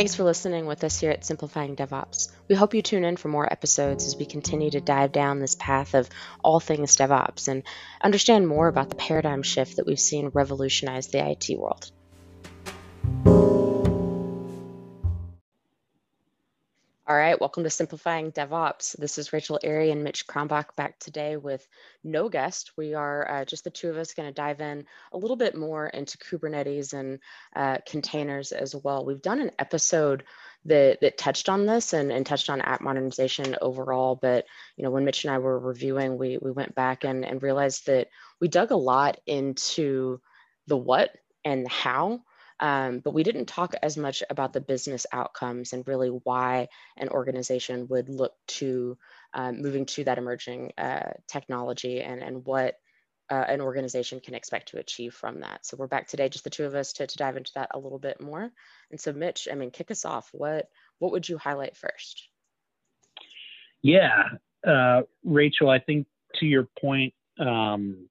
Thanks for listening with us here at Simplifying DevOps. We hope you tune in for more episodes as we continue to dive down this path of all things DevOps and understand more about the paradigm shift that we've seen revolutionize the IT world. All right, welcome to Simplifying DevOps. This is Rachel Airy and Mitch Krombach back today with no guest. We are uh, just the two of us going to dive in a little bit more into Kubernetes and uh, containers as well. We've done an episode that, that touched on this and, and touched on app modernization overall, but you know when Mitch and I were reviewing, we, we went back and, and realized that we dug a lot into the what and the how um, but we didn't talk as much about the business outcomes and really why an organization would look to um, moving to that emerging uh, technology and, and what uh, an organization can expect to achieve from that. So we're back today, just the two of us, to, to dive into that a little bit more. And so, Mitch, I mean, kick us off. What what would you highlight first? Yeah, uh, Rachel, I think to your point, um,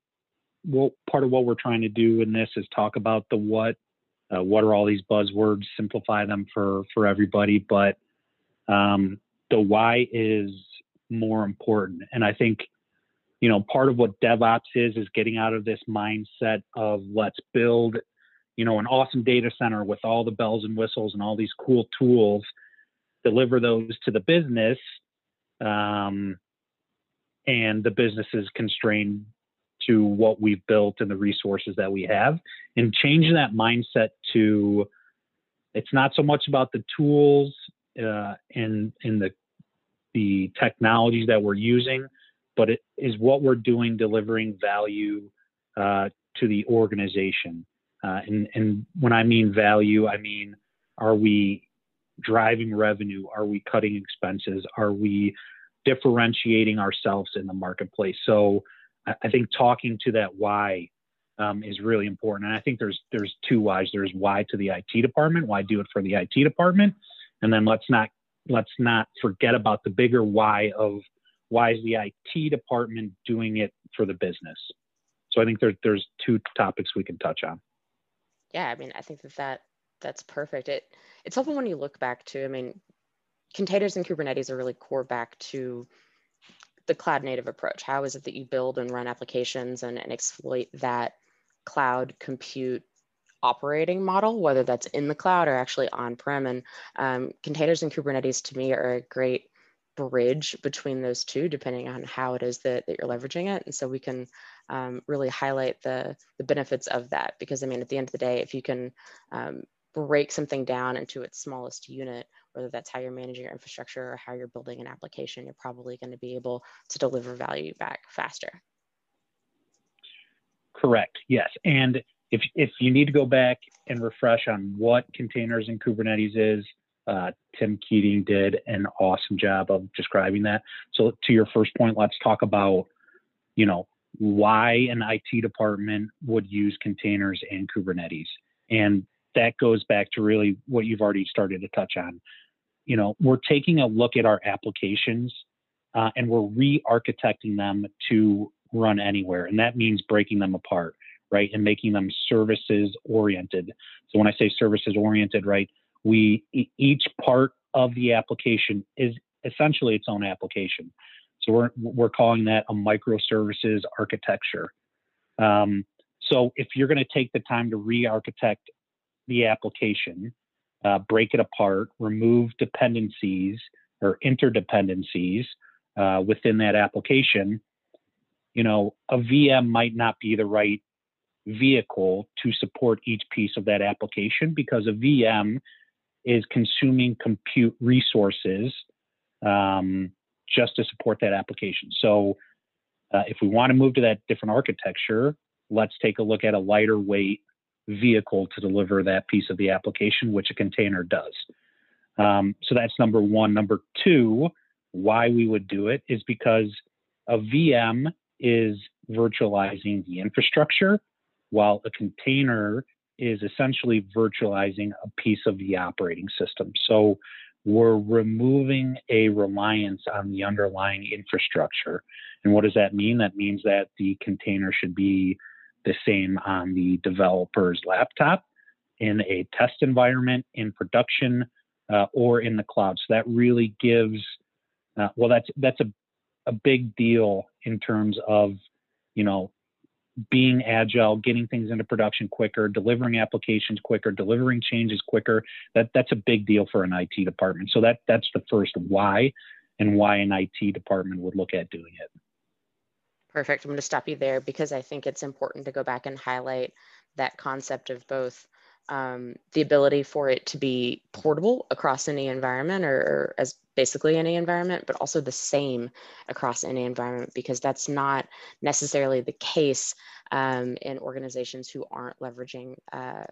well, part of what we're trying to do in this is talk about the what uh, what are all these buzzwords, simplify them for for everybody. But um, the why is more important, and I think you know part of what DevOps is is getting out of this mindset of let's build you know an awesome data center with all the bells and whistles and all these cool tools, deliver those to the business. Um, and the business is constrained to what we've built and the resources that we have. And changing that mindset to it's not so much about the tools uh, and and the the technologies that we're using but it is what we're doing delivering value uh, to the organization. Uh, and and when i mean value i mean are we driving revenue? Are we cutting expenses? Are we differentiating ourselves in the marketplace? So I think talking to that why um, is really important. And I think there's there's two whys. There's why to the IT department, why do it for the IT department, and then let's not let's not forget about the bigger why of why is the IT department doing it for the business. So I think there's there's two topics we can touch on. Yeah, I mean, I think that that that's perfect. It it's helpful when you look back to. I mean, containers and Kubernetes are really core back to the cloud native approach? How is it that you build and run applications and, and exploit that cloud compute operating model, whether that's in the cloud or actually on-prem. And um, containers and Kubernetes to me are a great bridge between those two, depending on how it is that, that you're leveraging it. And so we can um, really highlight the, the benefits of that. Because I mean, at the end of the day, if you can um, break something down into its smallest unit, whether that's how you're managing your infrastructure or how you're building an application, you're probably going to be able to deliver value back faster. Correct. Yes. And if, if you need to go back and refresh on what containers in Kubernetes is, uh, Tim Keating did an awesome job of describing that. So to your first point, let's talk about, you know, why an IT department would use containers and Kubernetes. And that goes back to really what you've already started to touch on. You know, we're taking a look at our applications uh, and we're re-architecting them to run anywhere, and that means breaking them apart, right, and making them services oriented. So when I say services oriented, right, we each part of the application is essentially its own application. So we're we're calling that a microservices architecture. Um, so if you're going to take the time to re-architect the application, uh, break it apart, remove dependencies or interdependencies uh, within that application, you know, a VM might not be the right vehicle to support each piece of that application because a VM is consuming compute resources um, just to support that application. So, uh, if we want to move to that different architecture, let's take a look at a lighter weight vehicle to deliver that piece of the application, which a container does. Um, so that's number one. Number two, why we would do it is because a VM is virtualizing the infrastructure, while a container is essentially virtualizing a piece of the operating system. So we're removing a reliance on the underlying infrastructure. And what does that mean? That means that the container should be the same on the developer's laptop in a test environment in production uh, or in the cloud. So that really gives, uh, well, that's that's a a big deal in terms of, you know, being agile, getting things into production quicker, delivering applications quicker, delivering changes quicker. That that's a big deal for an IT department. So that that's the first why, and why an IT department would look at doing it. Perfect. I'm going to stop you there because I think it's important to go back and highlight that concept of both um, the ability for it to be portable across any environment or, or, as basically any environment, but also the same across any environment because that's not necessarily the case um, in organizations who aren't leveraging uh,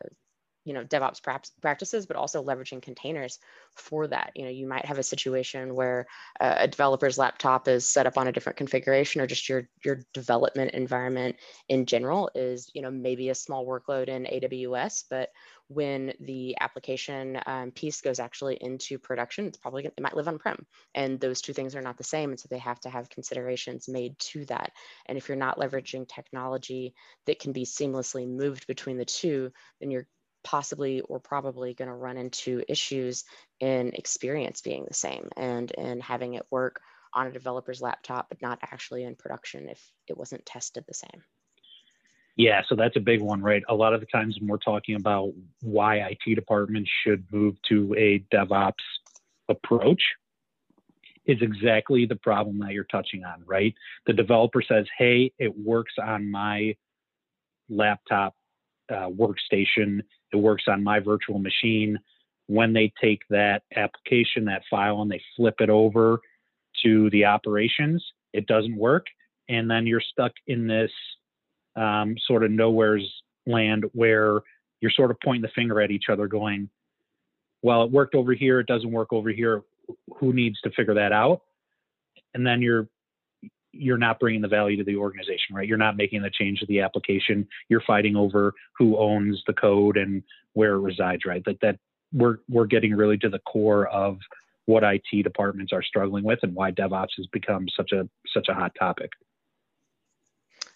you know DevOps practices, but also leveraging containers for that. You know, you might have a situation where a developer's laptop is set up on a different configuration, or just your your development environment in general is you know maybe a small workload in AWS, but when the application um, piece goes actually into production, it's probably it might live on prem, and those two things are not the same, and so they have to have considerations made to that. And if you're not leveraging technology that can be seamlessly moved between the two, then you're possibly or probably going to run into issues in experience being the same and in having it work on a developer's laptop, but not actually in production if it wasn't tested the same. Yeah, so that's a big one, right? A lot of the times when we're talking about why IT departments should move to a DevOps approach, is exactly the problem that you're touching on, right? The developer says, hey, it works on my laptop uh, workstation it works on my virtual machine. When they take that application, that file, and they flip it over to the operations, it doesn't work. And then you're stuck in this um, sort of nowhere's land where you're sort of pointing the finger at each other, going, well, it worked over here, it doesn't work over here. Who needs to figure that out? And then you're you're not bringing the value to the organization, right? You're not making the change to the application. You're fighting over who owns the code and where it resides, right? That that we're we're getting really to the core of what IT departments are struggling with and why DevOps has become such a such a hot topic.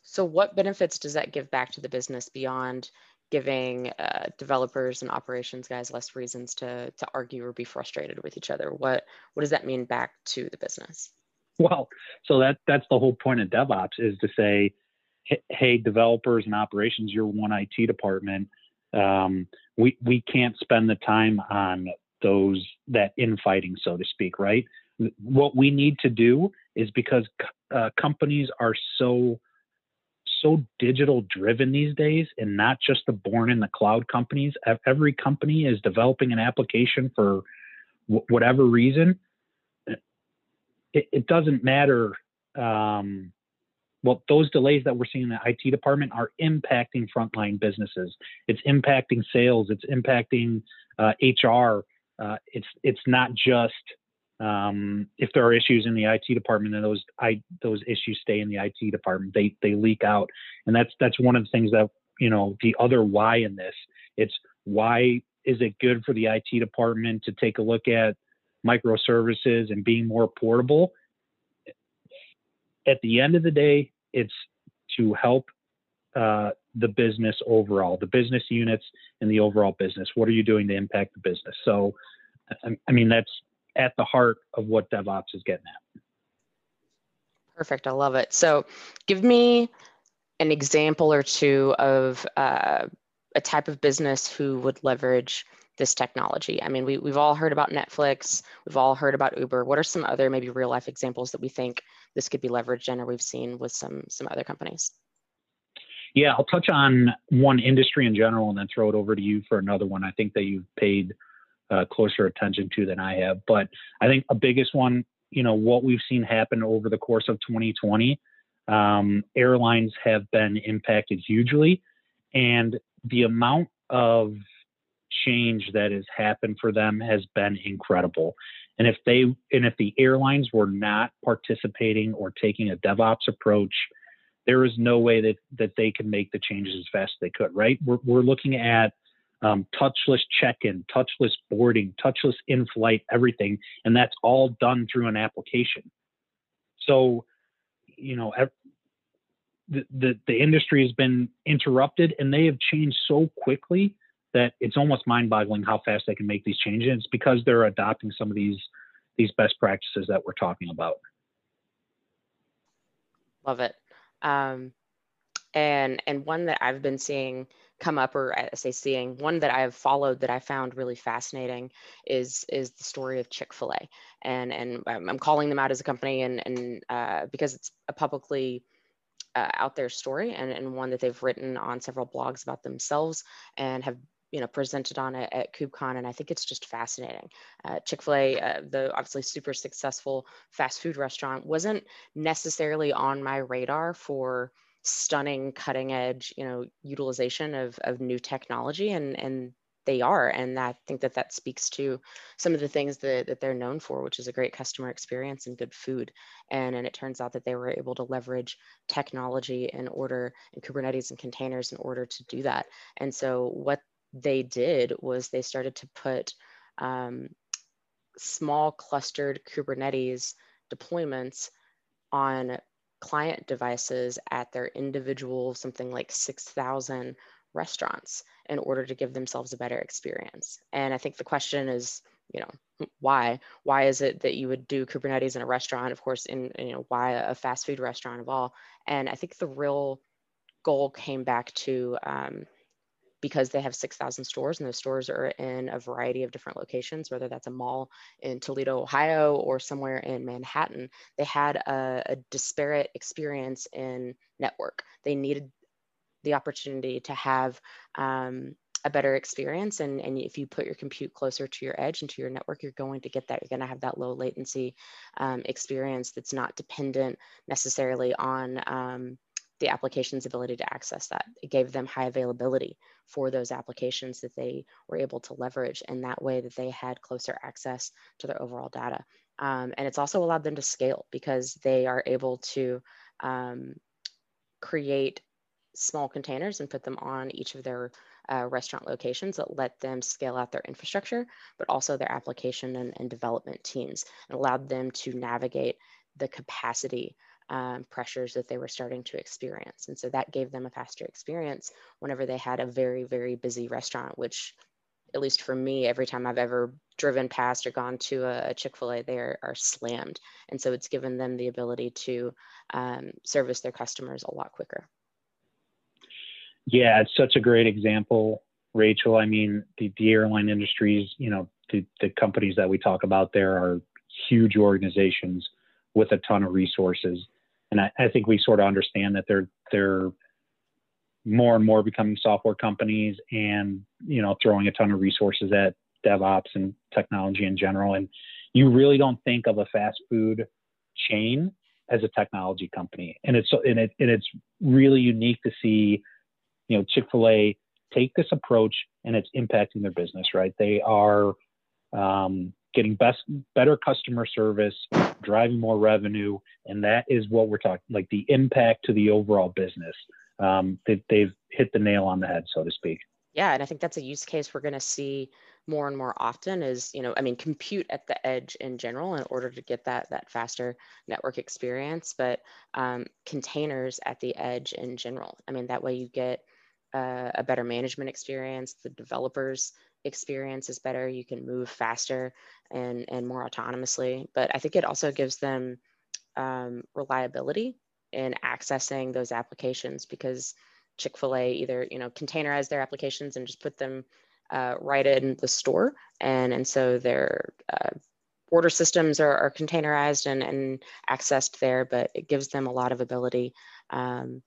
So, what benefits does that give back to the business beyond giving uh, developers and operations guys less reasons to to argue or be frustrated with each other? What what does that mean back to the business? Well, so that that's the whole point of DevOps is to say, hey, developers and operations, you're one IT department. Um, we we can't spend the time on those that infighting, so to speak, right? What we need to do is because uh, companies are so so digital driven these days and not just the born in the cloud companies every company is developing an application for whatever reason it, it doesn't matter. Um, well, those delays that we're seeing in the IT department are impacting frontline businesses. It's impacting sales. It's impacting uh, HR. Uh, it's it's not just um, if there are issues in the IT department and those I, those issues stay in the IT department. They they leak out, and that's that's one of the things that you know the other why in this. It's why is it good for the IT department to take a look at microservices and being more portable. At the end of the day, it's to help uh, the business overall, the business units and the overall business. What are you doing to impact the business? So, I mean, that's at the heart of what DevOps is getting at. Perfect. I love it. So, give me an example or two of uh, a type of business who would leverage this technology? I mean, we, we've all heard about Netflix, we've all heard about Uber. What are some other maybe real life examples that we think this could be leveraged in or we've seen with some, some other companies? Yeah, I'll touch on one industry in general and then throw it over to you for another one. I think that you've paid uh, closer attention to than I have. But I think a biggest one, you know, what we've seen happen over the course of 2020, um, airlines have been impacted hugely. And the amount of change that has happened for them has been incredible. And if they and if the airlines were not participating or taking a DevOps approach, there is no way that that they can make the changes as fast as they could. Right? We're we're looking at um, touchless check-in, touchless boarding, touchless in-flight, everything, and that's all done through an application. So, you know, the, the the industry has been interrupted, and they have changed so quickly that it's almost mind-boggling how fast they can make these changes. It's because they're adopting some of these these best practices that we're talking about. Love it. Um, and and one that I've been seeing come up, or I say seeing, one that I've followed that I found really fascinating is is the story of Chick-fil-A, and and I'm calling them out as a company, and and uh, because it's a publicly uh, out there story and, and one that they've written on several blogs about themselves and have you know presented on it at KubeCon, and I think it's just fascinating. Uh, Chick-fil-A, uh, the obviously super successful fast food restaurant, wasn't necessarily on my radar for stunning, cutting edge, you know, utilization of of new technology, and and they are and i think that that speaks to some of the things that, that they're known for which is a great customer experience and good food and, and it turns out that they were able to leverage technology in order and kubernetes and containers in order to do that and so what they did was they started to put um, small clustered kubernetes deployments on client devices at their individual something like 6000 restaurants in order to give themselves a better experience. And I think the question is, you know, why? Why is it that you would do Kubernetes in a restaurant? Of course, in you know, why a fast food restaurant of all? And I think the real goal came back to um, because they have 6,000 stores and those stores are in a variety of different locations, whether that's a mall in Toledo, Ohio, or somewhere in Manhattan, they had a, a disparate experience in network. They needed the opportunity to have um, a better experience. And, and if you put your compute closer to your edge and to your network, you're going to get that. You're going to have that low latency um, experience that's not dependent necessarily on um, the application's ability to access that. It gave them high availability for those applications that they were able to leverage. And that way that they had closer access to their overall data. Um, and it's also allowed them to scale because they are able to um, create small containers and put them on each of their uh, restaurant locations that let them scale out their infrastructure, but also their application and, and development teams and allowed them to navigate the capacity um, pressures that they were starting to experience. And so that gave them a faster experience whenever they had a very, very busy restaurant, which at least for me, every time I've ever driven past or gone to a, Chick-fil-A, they are, are, slammed. And so it's given them the ability to um, service their customers a lot quicker. Yeah, it's such a great example, Rachel. I mean, the, the airline industries, you know, the, the companies that we talk about there are huge organizations with a ton of resources. And I, I think we sort of understand that they're they're more and more becoming software companies and you know throwing a ton of resources at DevOps and technology in general. And you really don't think of a fast food chain as a technology company. And it's and it and it's really unique to see you know, Chick-fil-A take this approach and it's impacting their business, right? They are um, getting best, better customer service, driving more revenue. And that is what we're talking like the impact to the overall business. Um, they, they've hit the nail on the head, so to speak. Yeah, and I think that's a use case we're going to see more and more often is, you know, I mean, compute at the edge in general in order to get that that faster network experience, but um, containers at the edge in general. I mean, that way you get uh, a better management experience. The developers experience is better. You can move faster and, and more autonomously. But I think it also gives them um, reliability in accessing those applications because Chick-fil-A either, you know, containerize their applications and just put them uh, right in the store. And, and so their uh, order systems are, are containerized and, and accessed there, but it gives them a lot of ability um,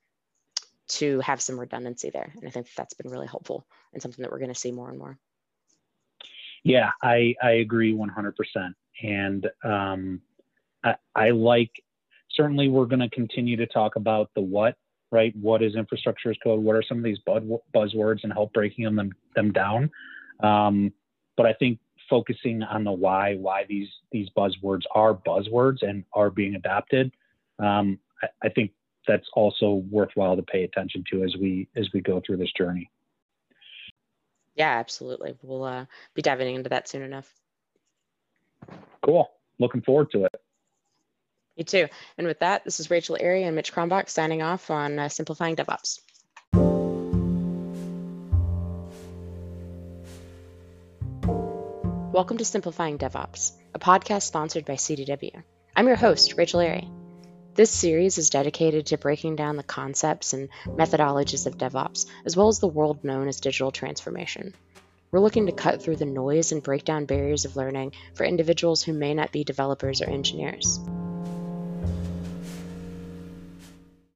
to have some redundancy there. And I think that's been really helpful and something that we're going to see more and more. Yeah, I, I agree 100%. And um, I, I like, certainly we're going to continue to talk about the what, right? What is infrastructure as code? What are some of these buzzwords and help breaking them, them down? Um, but I think focusing on the why, why these, these buzzwords are buzzwords and are being adopted, um, I, I think that's also worthwhile to pay attention to as we as we go through this journey. Yeah, absolutely. We'll uh, be diving into that soon enough. Cool. Looking forward to it. You too. And with that, this is Rachel Airy and Mitch Kronbach signing off on uh, Simplifying DevOps. Welcome to Simplifying DevOps, a podcast sponsored by CDW. I'm your host, Rachel Airy. This series is dedicated to breaking down the concepts and methodologies of DevOps, as well as the world known as digital transformation. We're looking to cut through the noise and break down barriers of learning for individuals who may not be developers or engineers.